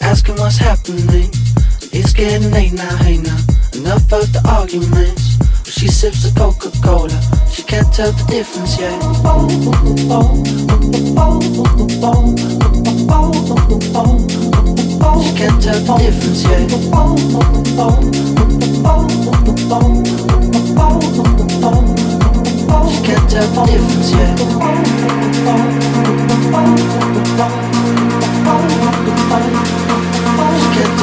asking what's happening. It's getting late now, hey now. Enough of the arguments. But she sips the difference yet. She can't tell the difference yet. She can't tell the difference yet. She can't tell the difference yet.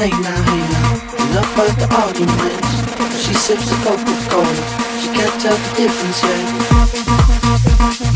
Getting now, hey now. Enough of the arguments. She sips the Coca-Cola. She can't tell the difference yet.